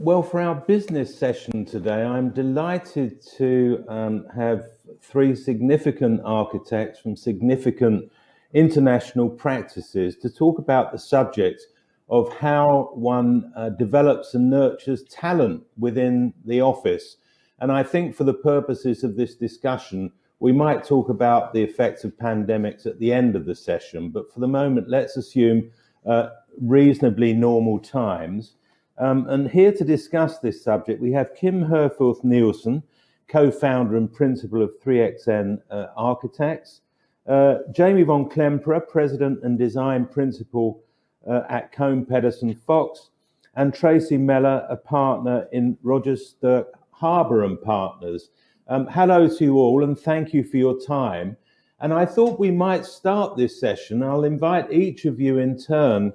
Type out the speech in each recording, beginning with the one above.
Well, for our business session today, I'm delighted to um, have three significant architects from significant international practices to talk about the subject of how one uh, develops and nurtures talent within the office. And I think for the purposes of this discussion, we might talk about the effects of pandemics at the end of the session, but for the moment, let's assume uh, reasonably normal times. Um, and here to discuss this subject, we have Kim Herforth Nielsen, co founder and principal of 3XN uh, Architects, uh, Jamie von Klemperer, president and design principal uh, at Kohn Pedersen Fox, and Tracy Meller, a partner in Rogers Stirk Harbour and Partners. Um, hello to you all, and thank you for your time. And I thought we might start this session. I'll invite each of you in turn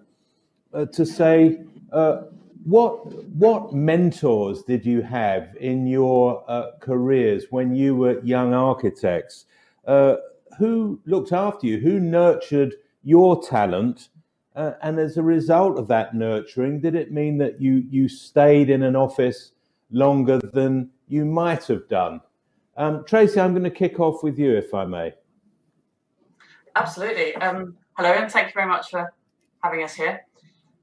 uh, to say uh, what what mentors did you have in your uh, careers when you were young architects? Uh, who looked after you? Who nurtured your talent? Uh, and as a result of that nurturing, did it mean that you you stayed in an office longer than you might have done? Um, Tracy, I'm going to kick off with you, if I may. Absolutely. Um, hello, and thank you very much for having us here.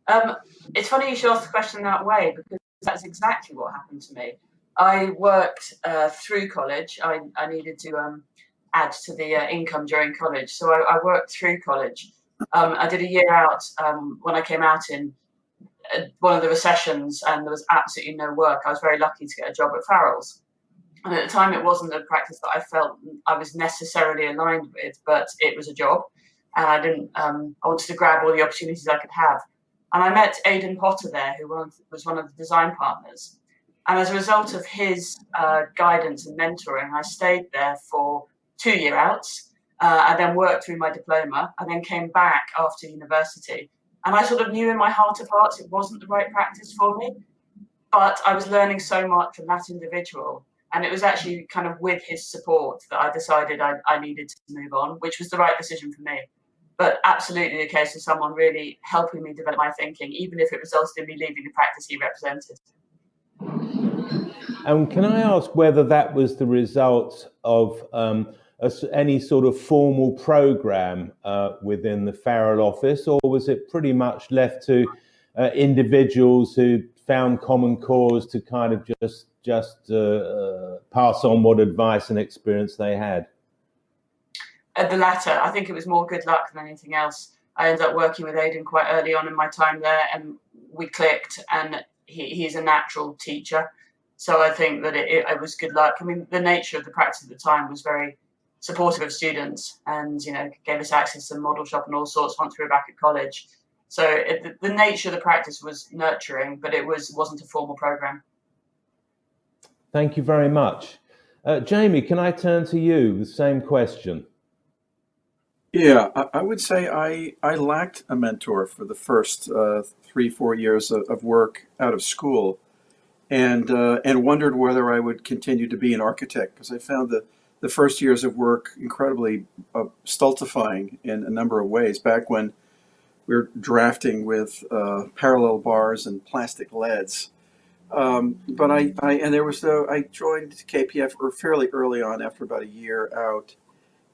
Um, it's funny you should ask the question that way because that's exactly what happened to me. I worked uh, through college. I, I needed to um, add to the uh, income during college, so I, I worked through college. Um, I did a year out um, when I came out in uh, one of the recessions, and there was absolutely no work. I was very lucky to get a job at Farrell's, and at the time, it wasn't a practice that I felt I was necessarily aligned with, but it was a job, and I didn't. Um, I wanted to grab all the opportunities I could have. And I met Aidan Potter there, who was one of the design partners. And as a result of his uh, guidance and mentoring, I stayed there for two year outs. Uh, I then worked through my diploma. I then came back after university. And I sort of knew in my heart of hearts it wasn't the right practice for me. But I was learning so much from that individual. And it was actually kind of with his support that I decided I, I needed to move on, which was the right decision for me but absolutely a case of someone really helping me develop my thinking, even if it resulted in me leaving the practice he represented. And can I ask whether that was the result of um, a, any sort of formal program uh, within the Farrell office, or was it pretty much left to uh, individuals who found common cause to kind of just just uh, uh pass on what advice and experience they had? The latter. I think it was more good luck than anything else. I ended up working with Aidan quite early on in my time there, and we clicked. And he, he's a natural teacher, so I think that it, it, it, was good luck. I mean, the nature of the practice at the time was very supportive of students, and you know, gave us access to model shop and all sorts once we were back at college. So it, the, the nature of the practice was nurturing, but it was wasn't a formal program. Thank you very much. Uh, Jamie, can I turn to you? The same question. Yeah, I, would say I, I lacked a mentor for the first uh, three, four years of, of work out of school and, uh, and wondered whether I would continue to be an architect because I found the, the first years of work incredibly uh, stultifying in a number of ways. Back when we were drafting with uh, parallel bars and plastic leads. Um, but I, I, and there was though, I joined KPF fairly early on after about a year out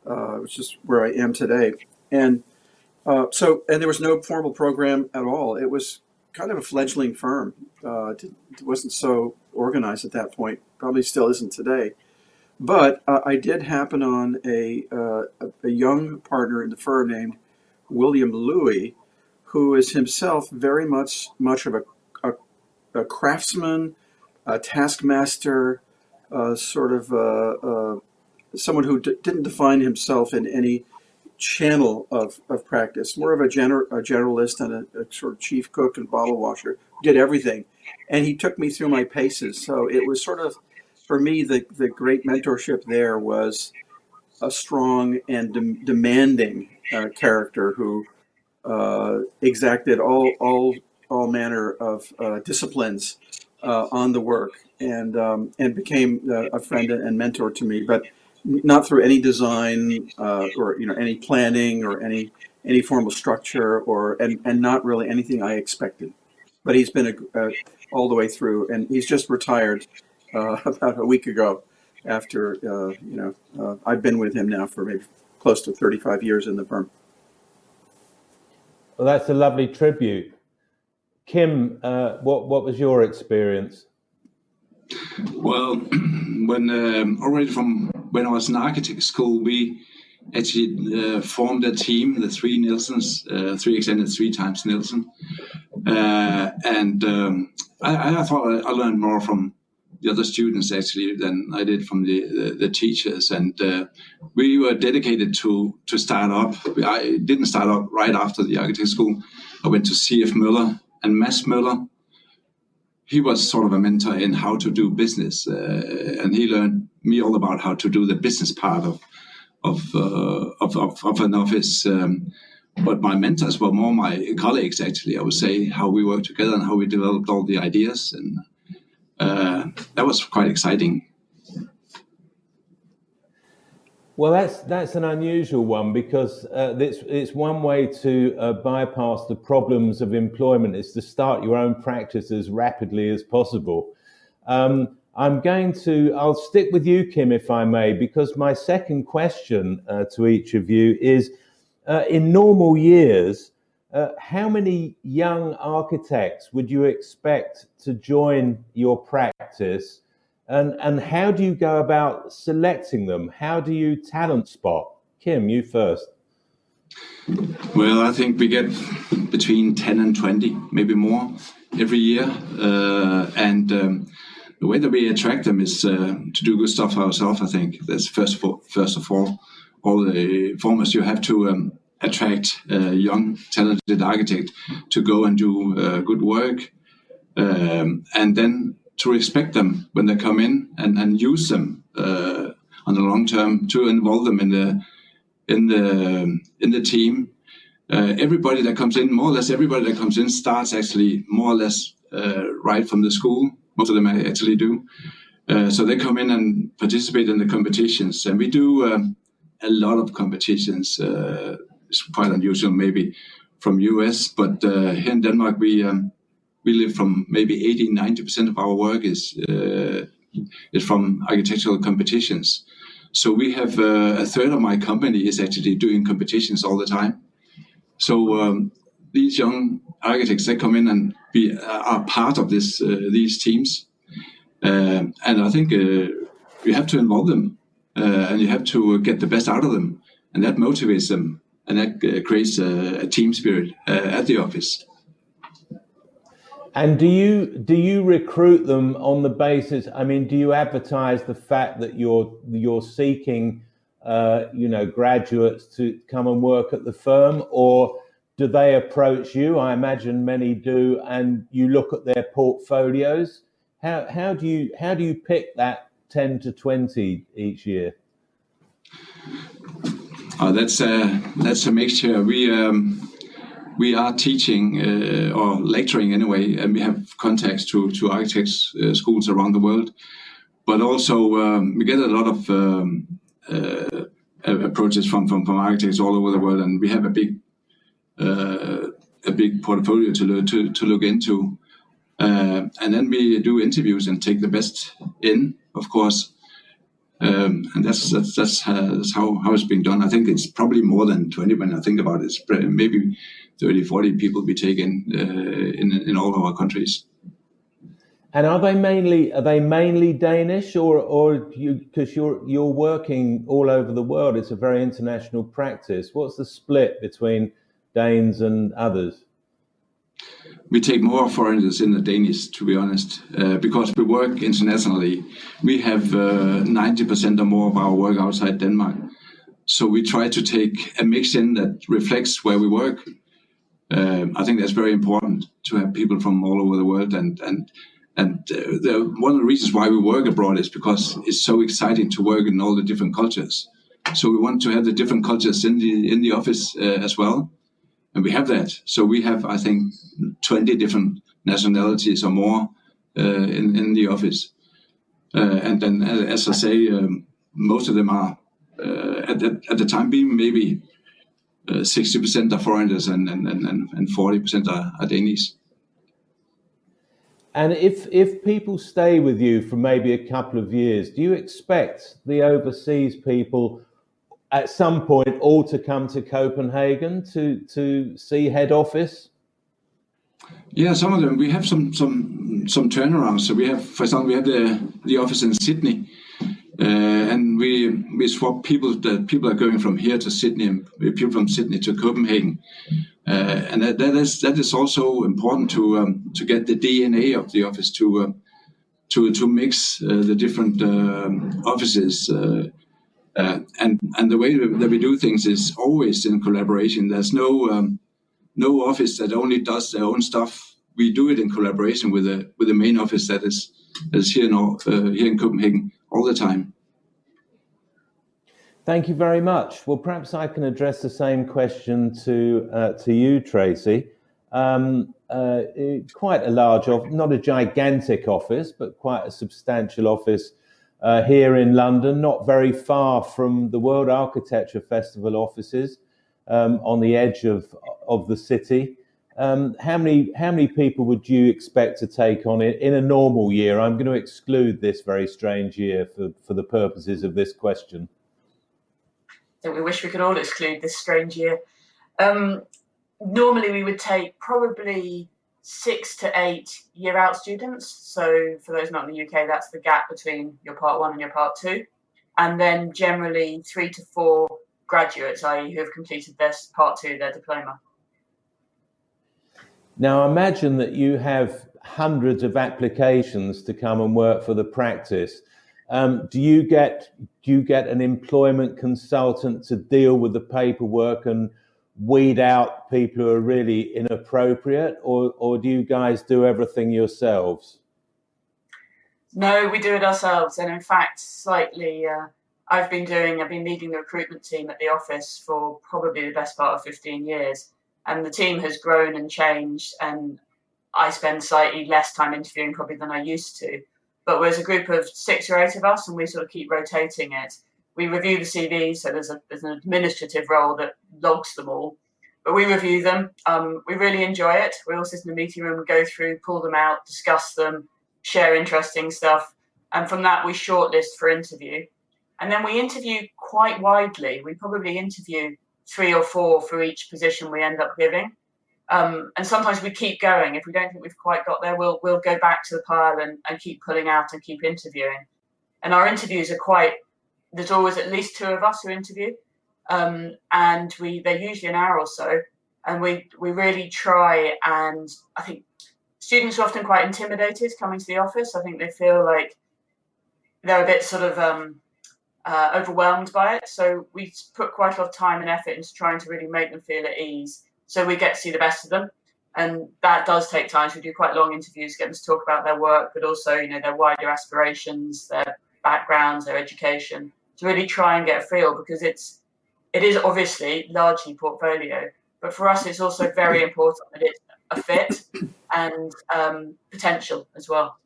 uh, which is where I am today. And uh, so, and there was no formal program at all. It was kind of a fledgling firm. Uh, it wasn't so organized at that point. Probably still isn't today. But uh, I did happen on a, uh, a young partner in the firm named William Louie, who is himself very much much of a, a, a craftsman, a taskmaster, uh, sort of a, someone who d- didn't define himself in any channel of, of practice, more of a, gener- a generalist and a, a, sort of chief cook and bottle washer, did everything. And he took me through my paces. So it was sort of, for me, the, the great mentorship there was a strong and de- demanding uh, character who uh, exacted all, all, all manner of uh, disciplines uh, on the work and, um, and became uh, a friend and mentor to me. But not through any design uh, or you know any planning or any any formal structure or and, and not really anything I expected. but he's been a, uh, all the way through, and he's just retired uh, about a week ago. After uh, you know, uh, I've been with him now for maybe close to 35 years in the firm. Well, that's a lovely tribute. Kim, uh, what what was your experience? Well, when um, already from when I was in architect school, we actually uh, formed a team, the three Nielsens, uh, three extended three times Nielsen, uh, and um, I, I, thought I learned more from the other students actually than I did from the the, the teachers, and uh, we were dedicated to to start up. I didn't start up right after the architect school. I went to C.F. Møller and Mads Møller. He was sort of a mentor in how to do business, uh, and he learned me all about how to do the business part of of uh, of, of, of, an office. Um, but my mentors were more my colleagues, actually. I would say how we worked together and how we developed all the ideas, and uh, that was quite exciting. Well, that's that's an unusual one because uh, it's it's one way to uh, bypass the problems of employment is to start your own practice as rapidly as possible. Um, I'm going to, I'll stick with you, Kim, if I may, because my second question uh, to each of you is uh, in normal years, uh, how many young architects would you expect to join your practice? And, and how do you go about selecting them? How do you talent spot? Kim, you first. Well, I think we get between 10 and 20, maybe more every year. Uh, and um, the way that we attract them is uh, to do good stuff ourselves. I think that's first of all, first of all, all the foremost you have to um, attract a young, talented architect to go and do uh, good work, um, and then to respect them when they come in and, and use them uh, on the long term to involve them in the in the in the team. Uh, everybody that comes in, more or less everybody that comes in, starts actually more or less uh, right from the school most of them I actually do. Uh, so they come in and participate in the competitions, and we do um, a lot of competitions. Uh, it's quite unusual, maybe from US, but uh, here in Denmark we um, we live from maybe 80, 90 percent of our work is uh, is from architectural competitions. So we have uh, a third of my company is actually doing competitions all the time. So um, these young architects they come in and be uh, are part of this uh, these teams, uh, and I think you have to involve them and you have to get the best out of them, and that motivates them, and that creates a, a team spirit at the office. And do you do you recruit them on the basis? I mean, do you advertise the fact that you're you're seeking, uh, you know, graduates to come and work at the firm, or do they approach you? I imagine many do, and you look at their portfolios. How how do you how do you pick that ten to twenty each year? Oh, that's a that's a mixture. We um, we are teaching uh, or lecturing anyway, and we have contacts to to architects uh, schools around the world. But also um, we get a lot of um, uh, approaches from, from from architects all over the world, and we have a big a big portfolio to to, to look into. Uh, and then we do interviews and take the best in, of course. Um, and that's that's that's, uh, that's, how, how it's being done. I think it's probably more than 20 when I think about it. It's maybe 30, 40 people be taken uh, in in all of our countries. And are they mainly are they mainly Danish or or you because you're you're working all over the world? It's a very international practice. What's the split between Danes and others? We take more foreigners in the Danish, to be honest, uh, because we work internationally. We have uh, 90% or more of our work outside Denmark. So we try to take a mix in that reflects where we work. Uh, I think that's very important to have people from all over the world. And, and, and uh, the, one of the reasons why we work abroad is because it's so exciting to work in all the different cultures. So we want to have the different cultures in the, in the office uh, as well and we have that. So we have, I think, 20 different nationalities or more uh, in, in the office. Uh, and then, uh, as I say, um, most of them are, uh, at, the, at the time being, maybe 60% uh, are foreigners and, and, and, and 40% are, are Danish. And if if people stay with you for maybe a couple of years, do you expect the overseas people at some point all to come to Copenhagen to to see head office? Yeah, some of them. We have some some some turnarounds. So we have, for example, we have the the office in Sydney, uh, and we we swap people. That people are going from here to Sydney, and people from Sydney to Copenhagen, uh, and that, that is that is also important to um, to get the DNA of the office to uh, to to mix uh, the different um, offices. Uh, and and the way that we do things is always in collaboration. There's no um, no office that only does their own stuff. We do it in collaboration with the with the main office that is is here in uh, here in Copenhagen all the time. Thank you very much. Well, perhaps I can address the same question to uh, to you, Tracy. Um, uh, quite a large, not a gigantic office, but quite a substantial office uh, here in London, not very far from the World Architecture Festival offices um, on the edge of of the city. Um, how many how many people would you expect to take on it in a normal year? I'm going to exclude this very strange year for, for the purposes of this question. Think we wish we could all exclude this strange year. Um, normally, we would take probably six to eight year out students. So, for those not in the UK, that's the gap between your part one and your part two. And then generally three to four graduates, i.e., who have completed their part two, their diploma. Now, imagine that you have hundreds of applications to come and work for the practice. Um, do you get do you get an employment consultant to deal with the paperwork and weed out people who are really inappropriate, or or do you guys do everything yourselves? No, we do it ourselves, and in fact, slightly. Uh, I've been doing. I've been leading the recruitment team at the office for probably the best part of fifteen years, and the team has grown and changed. And I spend slightly less time interviewing probably than I used to. But there's a group of six or eight of us, and we sort of keep rotating it we review the CVs, so there's, a, there's an administrative role that logs them all. But we review them. Um, we really enjoy it. We all sit in the meeting room, go through, pull them out, discuss them, share interesting stuff. And from that, we shortlist for interview. And then we interview quite widely. We probably interview three or four for each position we end up giving. Um, and sometimes we keep going. If we don't think we've quite got there, we'll, we'll go back to the pile and, and keep pulling out and keep interviewing. And our interviews are quite there's always at least two of us who interview, um, and we they're usually an hour or so, and we we really try and I think students are often quite intimidated coming to the office. I think they feel like they're a bit sort of um, uh, overwhelmed by it. So we put quite a lot of time and effort into trying to really make them feel at ease. So we get to see the best of them, and that does take time. So we do quite long interviews, get them to talk about their work, but also you know their wider aspirations, their backgrounds, their education to really try and get a feel because it's it is obviously largely portfolio, but for us it's also very important that it's a fit and um, potential as well.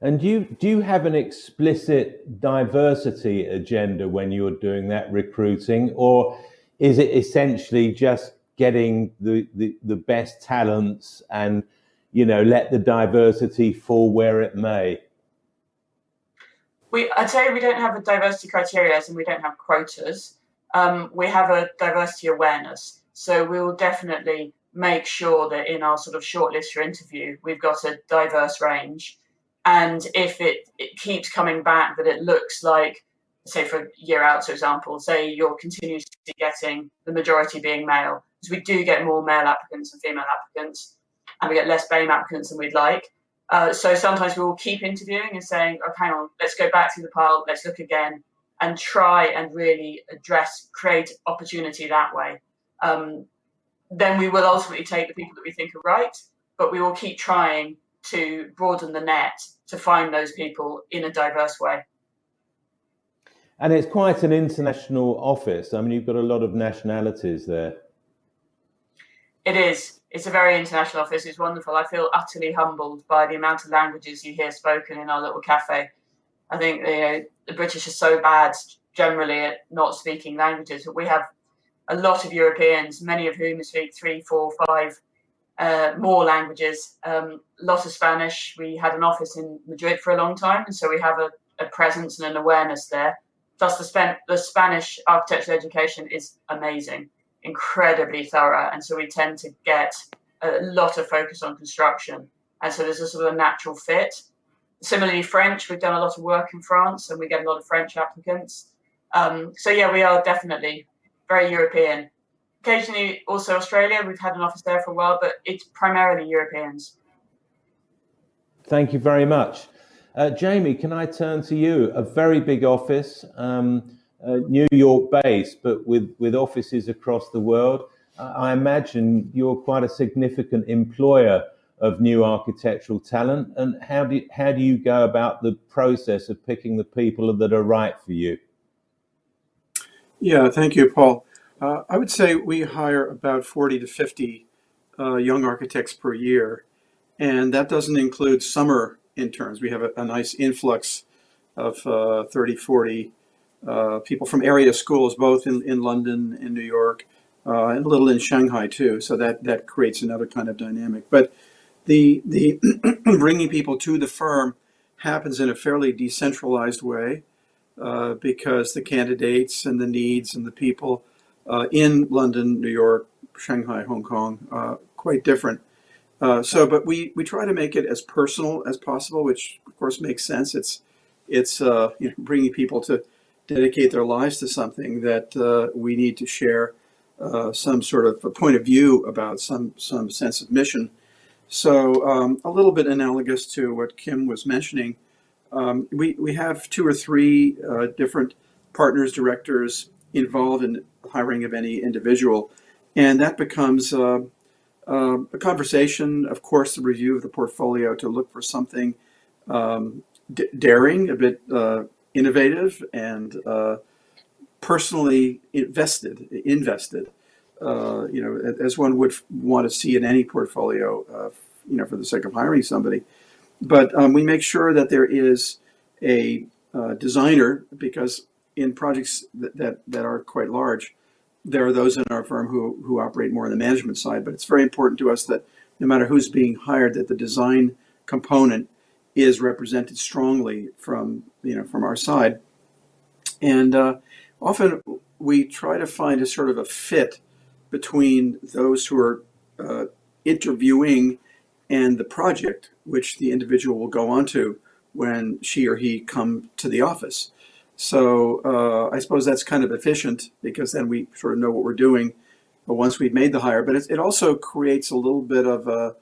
And do you do you have an explicit diversity agenda when you're doing that recruiting, or is it essentially just getting the, the, the best talents and you know let the diversity fall where it may? We I'd say we don't have a diversity criteria and we don't have quotas. Um, we have a diversity awareness. So we will definitely make sure that in our sort of shortlist for interview, we've got a diverse range. And if it, it keeps coming back that it looks like, say for a year out, for example, say you're continuously getting the majority being male, because we do get more male applicants than female applicants, and we get less BAME applicants than we'd like uh, so sometimes we will keep interviewing and saying, "Okay, hang on, let's go back to the pile, let's look again, and try and really address, create opportunity that way." Um, then we will ultimately take the people that we think are right, but we will keep trying to broaden the net to find those people in a diverse way. And it's quite an international office. I mean, you've got a lot of nationalities there. It is it's a very international office. It's wonderful. I feel utterly humbled by the amount of languages you hear spoken in our little cafe. I think you know, the British are so bad generally at not speaking languages, but we have a lot of Europeans, many of whom speak three, four, five uh, more languages, a um, lot of Spanish. We had an office in Madrid for a long time, and so we have a, a presence and an awareness there. Plus, the, Span- the Spanish architectural education is amazing, incredibly thorough, and so we tend to get a lot of focus on construction, and so there's a sort of a natural fit. Similarly, French, we've done a lot of work in France, and we get a lot of French applicants. Um, so yeah, we are definitely very European occasionally also Australia. We've had an office there for a while, but it's primarily Europeans. Thank you very much. Uh, Jamie, can I turn to you? A very big office, um, New York based, but with, with offices across the world. Uh, I imagine you're quite a significant employer of new architectural talent. And how do, you, how do you go about the process of picking the people that are right for you? Yeah, thank you, Paul. Uh, I would say we hire about 40 to 50 uh, young architects per year, and that doesn't include summer interns. We have a, a nice influx of uh, 30, 40 uh, people from area schools, both in, in London and New York, uh, and a little in Shanghai too. So that, that creates another kind of dynamic. But the, the bringing people to the firm happens in a fairly decentralized way uh, because the candidates and the needs and the people uh, in London, New York, Shanghai, Hong Kong, uh, quite different. Uh, so, but we, we try to make it as personal as possible, which of course makes sense. It's it's uh, you know, bringing people to dedicate their lives to something that uh, we need to share uh, some sort of a point of view about some some sense of mission. So, um, a little bit analogous to what Kim was mentioning, um, we we have two or three different partners, directors, involved in hiring of any individual. And that becomes uh, uh, a conversation, of course, the review of the portfolio to look for something um, d- daring, a bit uh, innovative, and uh, personally invested. Invested, uh, you know, as one would want to see in any portfolio, uh, you know, for the sake of hiring somebody. But um, we make sure that there is a designer because in projects that, that, that are quite large, there are those in our firm who, who operate more on the management side, but it's very important to us that no matter who's being hired, that the design component is represented strongly from you know from our side. And uh, often we try to find a sort of a fit between those who are uh, interviewing and the project which the individual will go on to when she or he come to the office. So uh, I suppose that's kind of efficient because then we sort of know what we're doing but once we've made the hire. But it, it also creates a little bit of a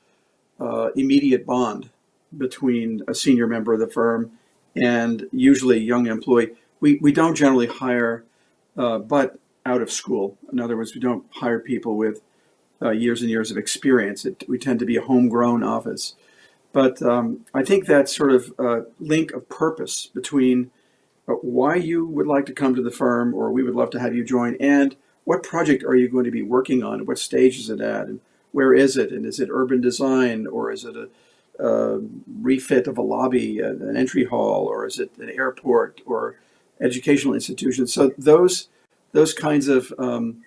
uh, immediate bond between a senior member of the firm and usually a young employee. We, we don't generally hire uh, but out of school. In other words, we don't hire people with uh, years and years of experience. It, we tend to be a homegrown office. But um, I think that sort of uh, link of purpose between why you would like to come to the firm, or we would love to have you join, and what project are you going to be working on? What stage is it at? And where is it? And is it urban design, or is it a, a refit of a lobby, an entry hall, or is it an airport or educational institution? So those those kinds of um,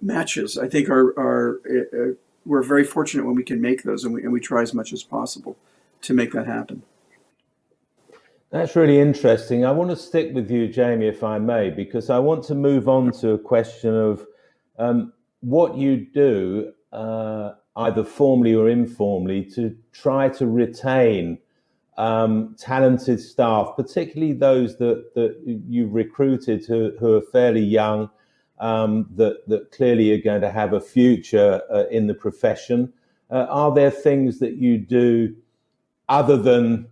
matches, I think, are are uh, we're very fortunate when we can make those, and we, and we try as much as possible to make that happen. That's really interesting. I want to stick with you, Jamie, if I may, because I want to move on to a question of um, what you do, uh, either formally or informally, to try to retain um, talented staff, particularly those that, that you've recruited who, who are fairly young, um, that, that clearly are going to have a future uh, in the profession. Uh, are there things that you do other than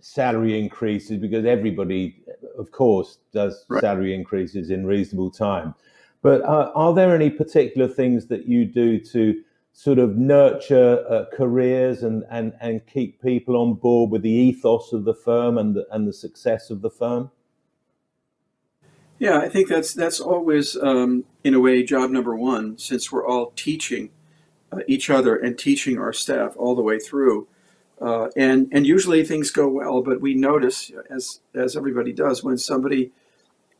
salary increases because everybody, of course, does right. salary increases in reasonable time. But uh, are there any particular things that you do to sort of nurture uh, careers and, and, and keep people on board with the ethos of the firm and the, and the success of the firm? Yeah, I think that's that's always, um, in a way, job number one, since we're all teaching uh, each other and teaching our staff all the way through. Uh, and and usually things go well, but we notice, as as everybody does, when somebody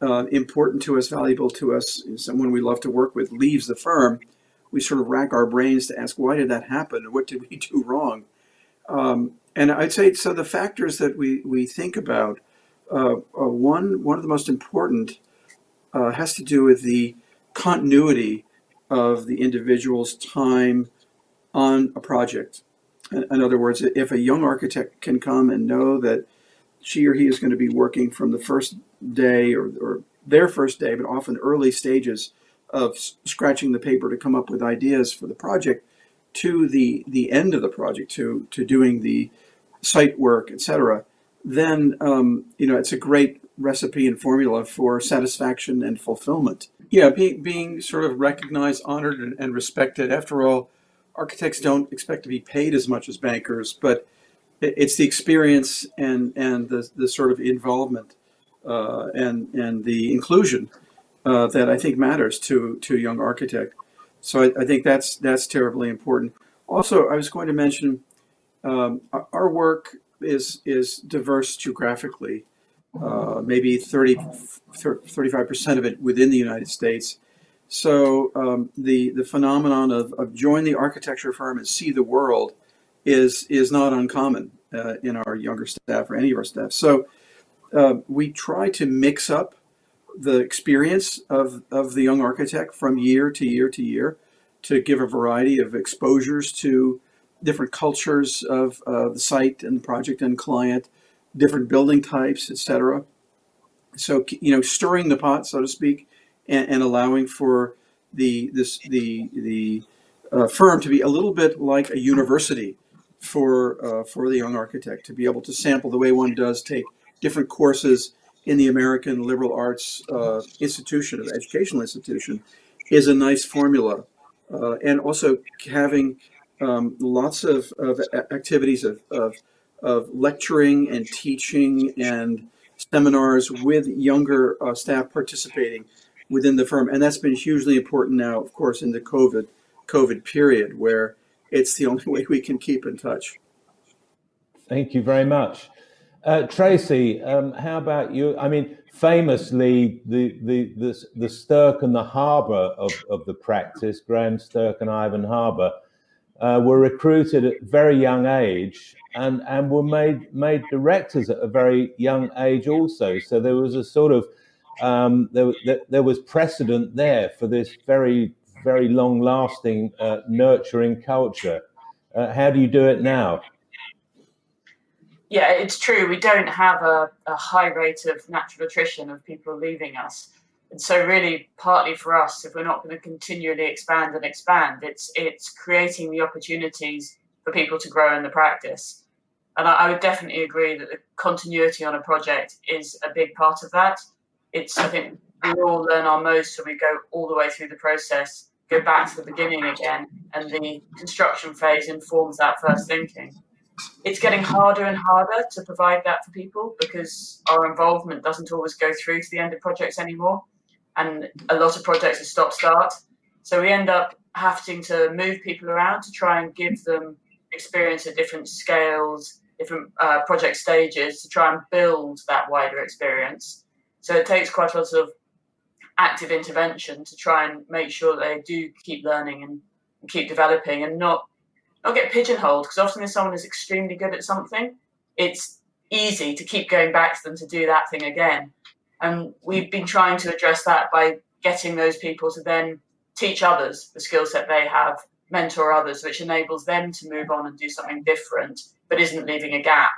uh, important to us, valuable to us, someone we love to work with, leaves the firm, we sort of rack our brains to ask why did that happen and what did we do wrong. Um, and I'd say so. The factors that we we think about, uh, uh, one one of the most important uh, has to do with the continuity of the individual's time on a project. In, in other words, if a young architect can come and know that she or he is going to be working from the first day or, or their first day, but often early stages of scratching the paper to come up with ideas for the project to the the end of the project to to doing the site work etc then um, you know it's a great recipe and formula for satisfaction and fulfillment. Yeah being being sort of recognized honored and, and respected. After all architects don't expect to be paid as much as bankers but it's the experience and and the, the sort of involvement uh, and and the inclusion uh, that I think matters to to a young architect. So I, I, think that's that's terribly important. Also, I was going to mention um, our work is is diverse geographically. Uh, maybe 30, 35% of it within the United States. So um, the the phenomenon of, of join the architecture firm and see the world is is not uncommon uh, in our younger staff or any of our staff. So uh, we try to mix up the experience of, of the young architect from year to year to year to give a variety of exposures to different cultures of uh, the site and the project and client, different building types, etc. So you know, stirring the pot, so to speak, and, and allowing for the this the the uh, firm to be a little bit like a university for uh, for the young architect to be able to sample the way one does take different courses in the American liberal arts uh, institution, of educational institution, is a nice formula. Uh, and also having um, lots of, of activities of, of, of, lecturing and teaching and seminars with younger uh, staff participating within the firm. And that's been hugely important now, of course, in the COVID, COVID period, where it's the only way we can keep in touch. Thank you very much. Uh, Tracy, um, how about you? I mean, famously, the the the, the and the Harbour of, of the practice, Graham Stirk and Ivan Harbour, uh, were recruited at a very young age and and were made made directors at a very young age also. So there was a sort of um, there, there was precedent there for this very very long lasting uh, nurturing culture. Uh, how do you do it now? Yeah, it's true. We don't have a, a high rate of natural attrition of people leaving us. And so, really, partly for us, if we're not going to continually expand and expand, it's it's creating the opportunities for people to grow in the practice. And I, I would definitely agree that the continuity on a project is a big part of that. It's I think we all learn our most when we go all the way through the process, go back to the beginning again, and the construction phase informs that first thinking it's getting harder and harder to provide that for people because our involvement doesn't always go through to the end of projects anymore. And a lot of projects are stop start. So we end up having to move people around to try and give them experience at different scales, different uh, project stages to try and build that wider experience. So it takes quite a lot of active intervention to try and make sure they do keep learning and keep developing and not not get pigeonholed because often if someone is extremely good at something, it's easy to keep going back to them to do that thing again. And we've been trying to address that by getting those people to then teach others the skill set they have, mentor others, which enables them to move on and do something different, but isn't leaving a gap.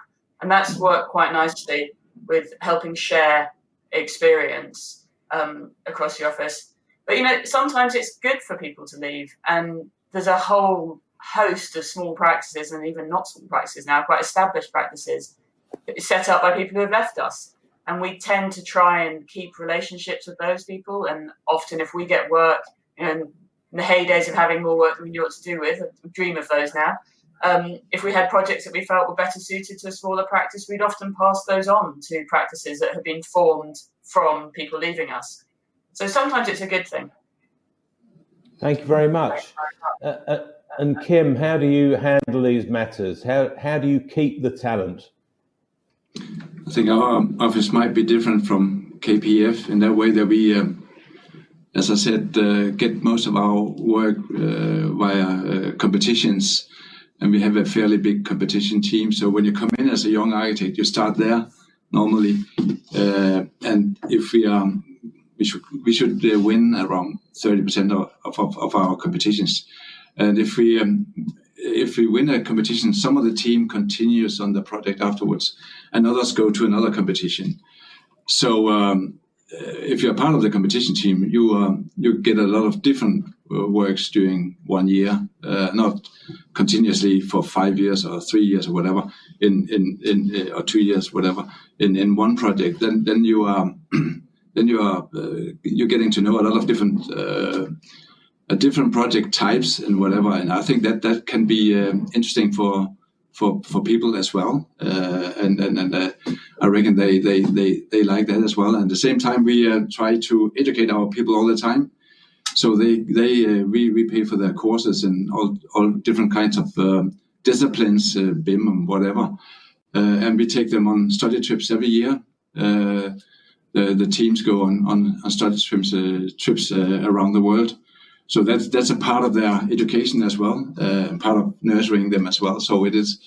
And that's worked quite nicely with helping share experience um, across the office. But you know, sometimes it's good for people to leave, and there's a whole host of small practices and even not small practices now, quite established practices, set up by people who have left us. And we tend to try and keep relationships with those people. And often, if we get work, you know, in the heydays of having more work than we knew what to do with, I dream of those now. Um, if we had projects that we felt were better suited to a smaller practice, we'd often pass those on to practices that have been formed from people leaving us. So sometimes it's a good thing. Thank you very much. Uh, uh, and Kim, how do you handle these matters? How how do you keep the talent? I think our office might be different from KPF in that way that we uh, as I said, uh, get most of our work uh, via uh, competitions, and we have a fairly big competition team. So when you come in as a young architect, you start there normally, uh, and if we are, we should we should uh, win around thirty percent of, of, of our competitions, and if we um, if we win a competition, some of the team continues on the project afterwards, and others go to another competition. So um, if you're part of the competition team, you um, you get a lot of different uh, works during one year, uh, not continuously for five years or three years or whatever, in in, in uh, or two years, whatever, in, in one project. Then then you are then you are uh, you're getting to know a lot of different uh, different project types and whatever. And I think that that can be um, interesting for for for people as well. Uh, and and, and uh, I reckon they, they they they like that as well. And at the same time, we uh, try to educate our people all the time. So they they uh, we we pay for their courses and all all different kinds of um, disciplines, uh, BIM and whatever. Uh, and we take them on study trips every year. the, the teams go on, on, on study trips, trips around the world so that's that's a part of their education as well, uh, part of nurturing them as well. So it is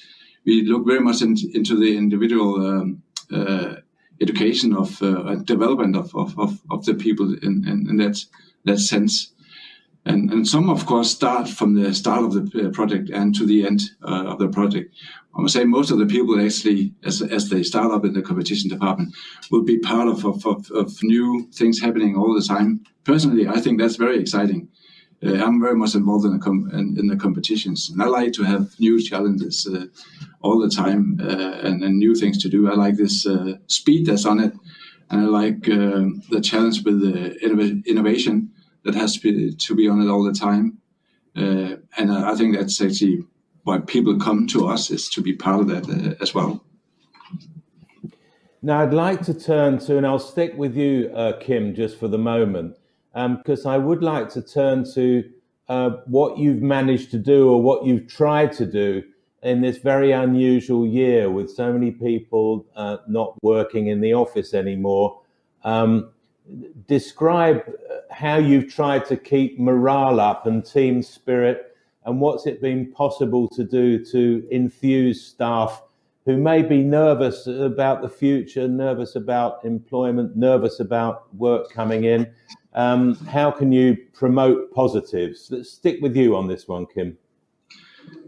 we look very much in, into the individual um, uh, education of uh, development of, of, of, of, the people in, in, in, that that sense. And, and some, of course, start from the start of the uh, project and to the end uh, of the project. I must say most of the people actually, as, as they start up in the competition department, will be part of, of, of, of new things happening all the time. Personally, I think that's very exciting uh, I'm very much involved in the, com- in, the competitions, and I like to have new challenges uh, all the time uh, and, and, new things to do. I like this uh, speed that's on it, and I like um, the challenge with the innov- innovation that has to be, on it all the time. Uh, and I think that's actually why people come to us is to be part of that uh, as well. Now, I'd like to turn to, and I'll stick with you, Kim, just for the moment because um, I would like to turn to uh, what you've managed to do or what you've tried to do in this very unusual year with so many people uh, not working in the office anymore. Um, describe uh, how you've tried to keep morale up and team spirit, and what's it been possible to do to infuse staff who may be nervous about the future, nervous about employment, nervous about work coming in, um, how can you promote positives? Let's stick with you on this one, Kim.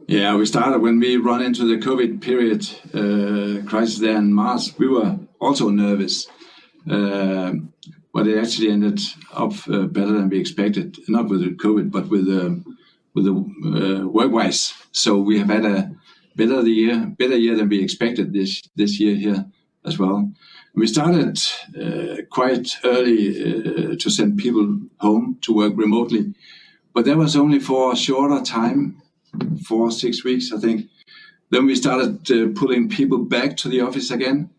Yeah, we started when we run into the COVID period uh, crisis there in March. We were also nervous, uh, but it actually ended up uh, better than we expected. Not with the COVID, but with the with the uh, work-wise. So we have had a better the year, better year than we expected this this year here as well. We started uh, quite early uh, to send people home to work remotely, but that was only for a shorter time, four six weeks, I think. Then we started uh, pulling people back to the office again,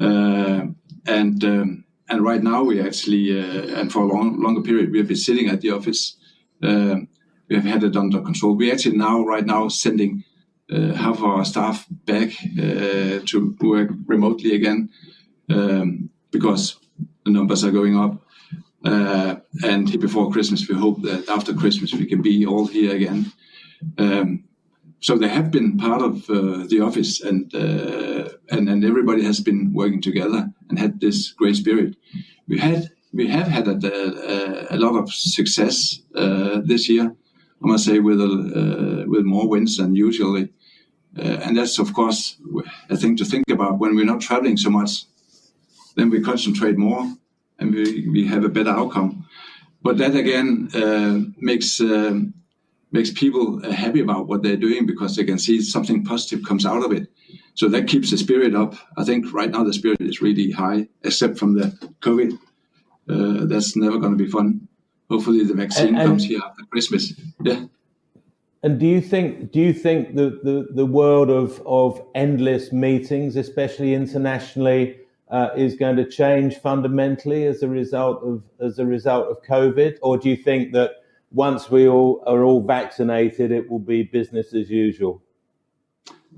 uh, and um, and right now we actually uh, and for a long longer period we have been sitting at the office. Uh, we have had it under control. We actually now right now sending half of our staff back to work remotely again um, because the numbers are going up. Uh, and before Christmas, we hope that after Christmas we can be all here again. Um, so they have been part of uh, the office, and, uh, and and everybody has been working together and had this great spirit. We had we have had a, a, a lot of success uh, this year. I must say, with a, uh, with more wins than usually, uh, and that's of course a thing to think about when we're not traveling so much then we concentrate more and we, we have a better outcome. But that again uh, makes uh, makes people uh, happy about what they're doing because they can see something positive comes out of it. So that keeps the spirit up. I think right now the spirit is really high, except from the COVID. Uh, that's never going to be fun. Hopefully the vaccine and, and, comes here after Christmas. Yeah. And do you think do you think the, the, the world of, of endless meetings, especially internationally, uh, is going to change fundamentally as a result of as a result of COVID, or do you think that once we all are all vaccinated, it will be business as usual?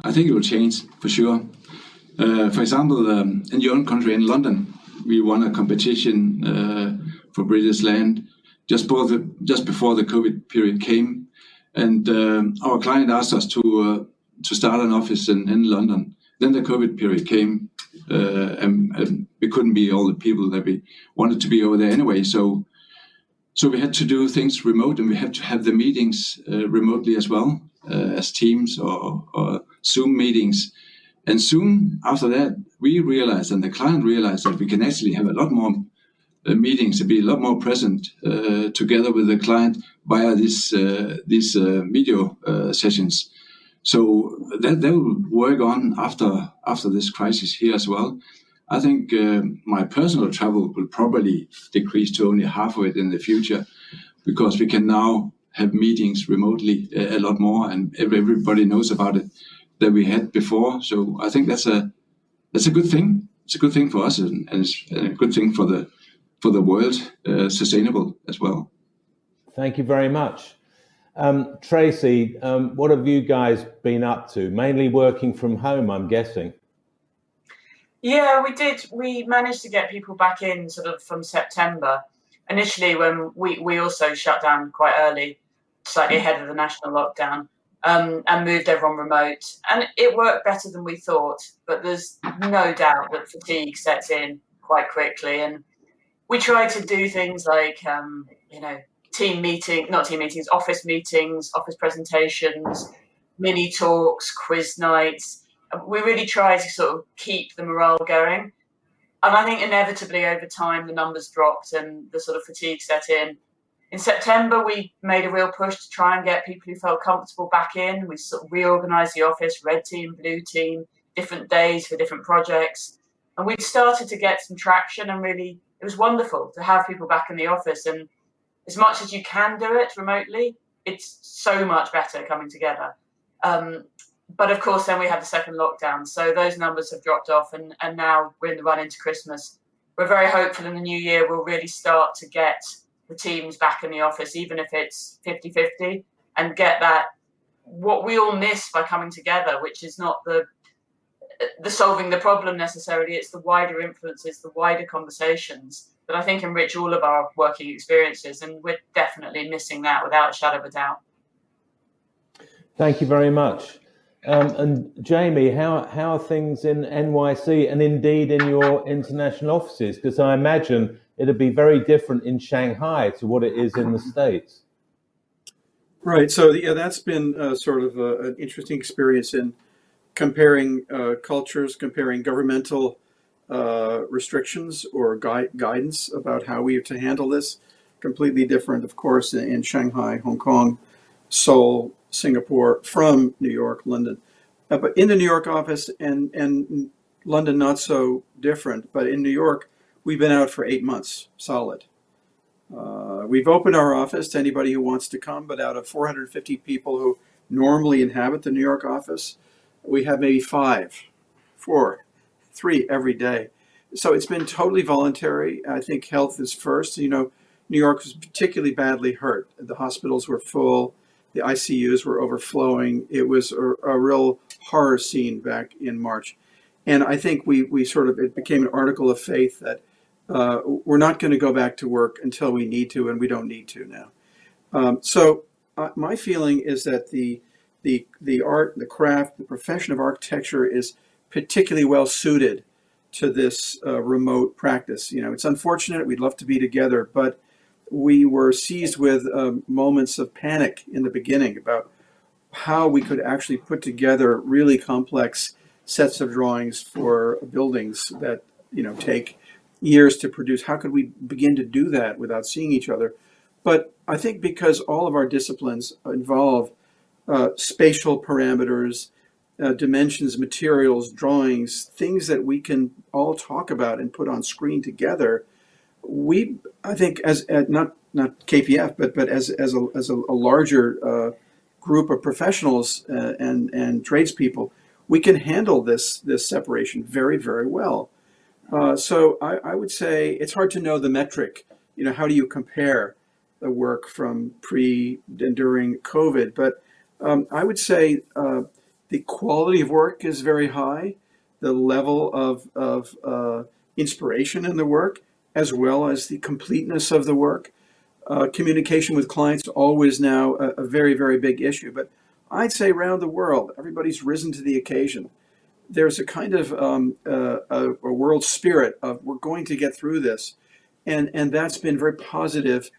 I think it will change for sure. Uh, for example, um, in your own country, in London, we won a competition uh, for British Land just before the just before the COVID period came, and um, our client asked us to uh, to start an office in, in London. Then the COVID period came, uh, and, and, we couldn't be all the people that we wanted to be over there anyway. So so we had to do things remote, and we had to have the meetings uh, remotely as well uh, as Teams or, or Zoom meetings. And soon after that, we realized, and the client realized, that we can actually have a lot more uh, meetings to be a lot more present uh, together with the client via this, uh, these uh, video uh, sessions. So that, will work on after after this crisis here as well. I think uh, my personal travel will probably decrease to only half of it in the future because we can now have meetings remotely a, a lot more, and everybody knows about it that we had before. So I think that's a that's a good thing. It's a good thing for us, and, and it's a good thing for the for the world, uh, sustainable as well. Thank you very much. Um, Tracy, um, what have you guys been up to? Mainly working from home, I'm guessing. Yeah, we did. We managed to get people back in sort of from September. Initially, when we, we also shut down quite early, slightly ahead of the national lockdown, um, and moved everyone remote. And it worked better than we thought, but there's no doubt that fatigue sets in quite quickly. And we try to do things like, um, you know, team meeting, not team meetings, office meetings, office presentations, mini talks, quiz nights we really try to sort of keep the morale going. And I think inevitably over time the numbers dropped and the sort of fatigue set in. In September, we made a real push to try and get people who felt comfortable back in. We sort of reorganized the office, red team, blue team, different days for different projects. And we'd started to get some traction and really, it was wonderful to have people back in the office. And as much as you can do it remotely, it's so much better coming together. Um, but of course, then we had the second lockdown, so those numbers have dropped off, and, and now we're in the run into Christmas. We're very hopeful in the new year we'll really start to get the teams back in the office, even if it's 50 50, and get that what we all miss by coming together, which is not the the solving the problem necessarily, it's the wider influences, the wider conversations that I think enrich all of our working experiences, and we're definitely missing that without a shadow of a doubt. Thank you very much. Um, and Jamie, how, how are things in NYC and indeed in your international offices? Because I imagine it'd be very different in Shanghai to what it is in the States. Right. So, yeah, that's been uh, sort of a, an interesting experience in comparing uh, cultures, comparing governmental uh, restrictions or gui- guidance about how we have to handle this. Completely different, of course, in, in Shanghai, Hong Kong, Seoul, Singapore from New York, London. Uh, but in the New York office and, and London, not so different. But in New York, we've been out for eight months solid. Uh, we've opened our office to anybody who wants to come, but out of 450 people who normally inhabit the New York office, we have maybe five, four, three every day. So it's been totally voluntary. I think health is first. You know, New York was particularly badly hurt. The hospitals were full the ICUs were overflowing. It was a, a real horror scene back in March. And I think we, we sort of, it became an article of faith that uh, we're not going to go back to work until we need to, and we don't need to now. Um, so uh, my feeling is that the, the, the art, the craft, the profession of architecture is particularly well suited to this uh, remote practice. You know, it's unfortunate. We'd love to be together, but we were seized with uh, moments of panic in the beginning about how we could actually put together really complex sets of drawings for buildings that you know take years to produce how could we begin to do that without seeing each other but i think because all of our disciplines involve uh, spatial parameters uh, dimensions materials drawings things that we can all talk about and put on screen together we, I think, as, not not KPF, but but as as a as a, a larger uh, group of professionals uh, and and tradespeople, we can handle this this separation very very well. Uh, so I, I would say it's hard to know the metric. You know, how do you compare the work from pre and during COVID? But um, I would say uh, the quality of work is very high. The level of of uh, inspiration in the work as well as the completeness of the work. Uh, communication with clients always now a, a, very very big issue, but I'd say around the world everybody's risen to the occasion. There's a kind of um, uh, a, a, world spirit of we're going to get through this, and and that's been very positive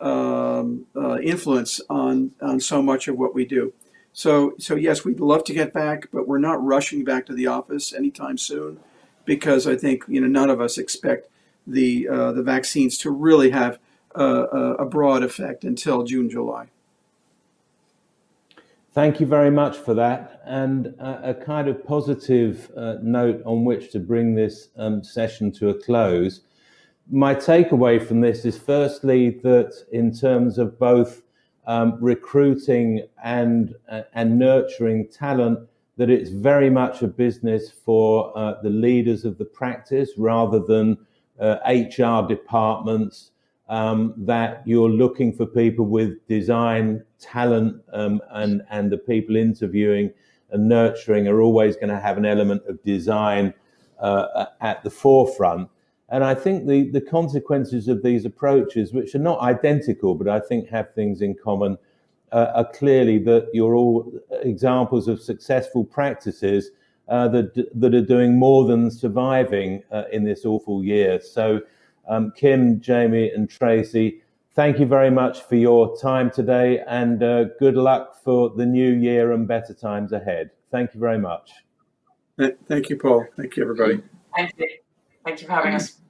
um, uh, influence on on so much of what we do. So, so yes, we'd love to get back, but we're not rushing back to the office anytime soon, because I think you know none of us expect the uh, the vaccines to really have a broad effect until June, July. Thank you very much for that, and a, a kind of positive uh, note on which to bring this um, session to a close. My takeaway from this is firstly that in terms of both um, recruiting and uh, and nurturing talent that it's very much a business for uh, the leaders of the practice rather than uh, HR departments. Um, that you're looking for people with design talent, um, and and the people interviewing and nurturing are always going to have an element of design uh, at the forefront. And I think the, the consequences of these approaches, which are not identical, but I think have things in common, uh, are clearly that you're all examples of successful practices uh, that, that are doing more than surviving uh, in this awful year. So, um, Kim, Jamie, and Tracy, thank you very much for your time today and uh, good luck for the new year and better times ahead. Thank you very much. Thank you, Paul. Thank you, everybody. Thank you. Thank you for having us.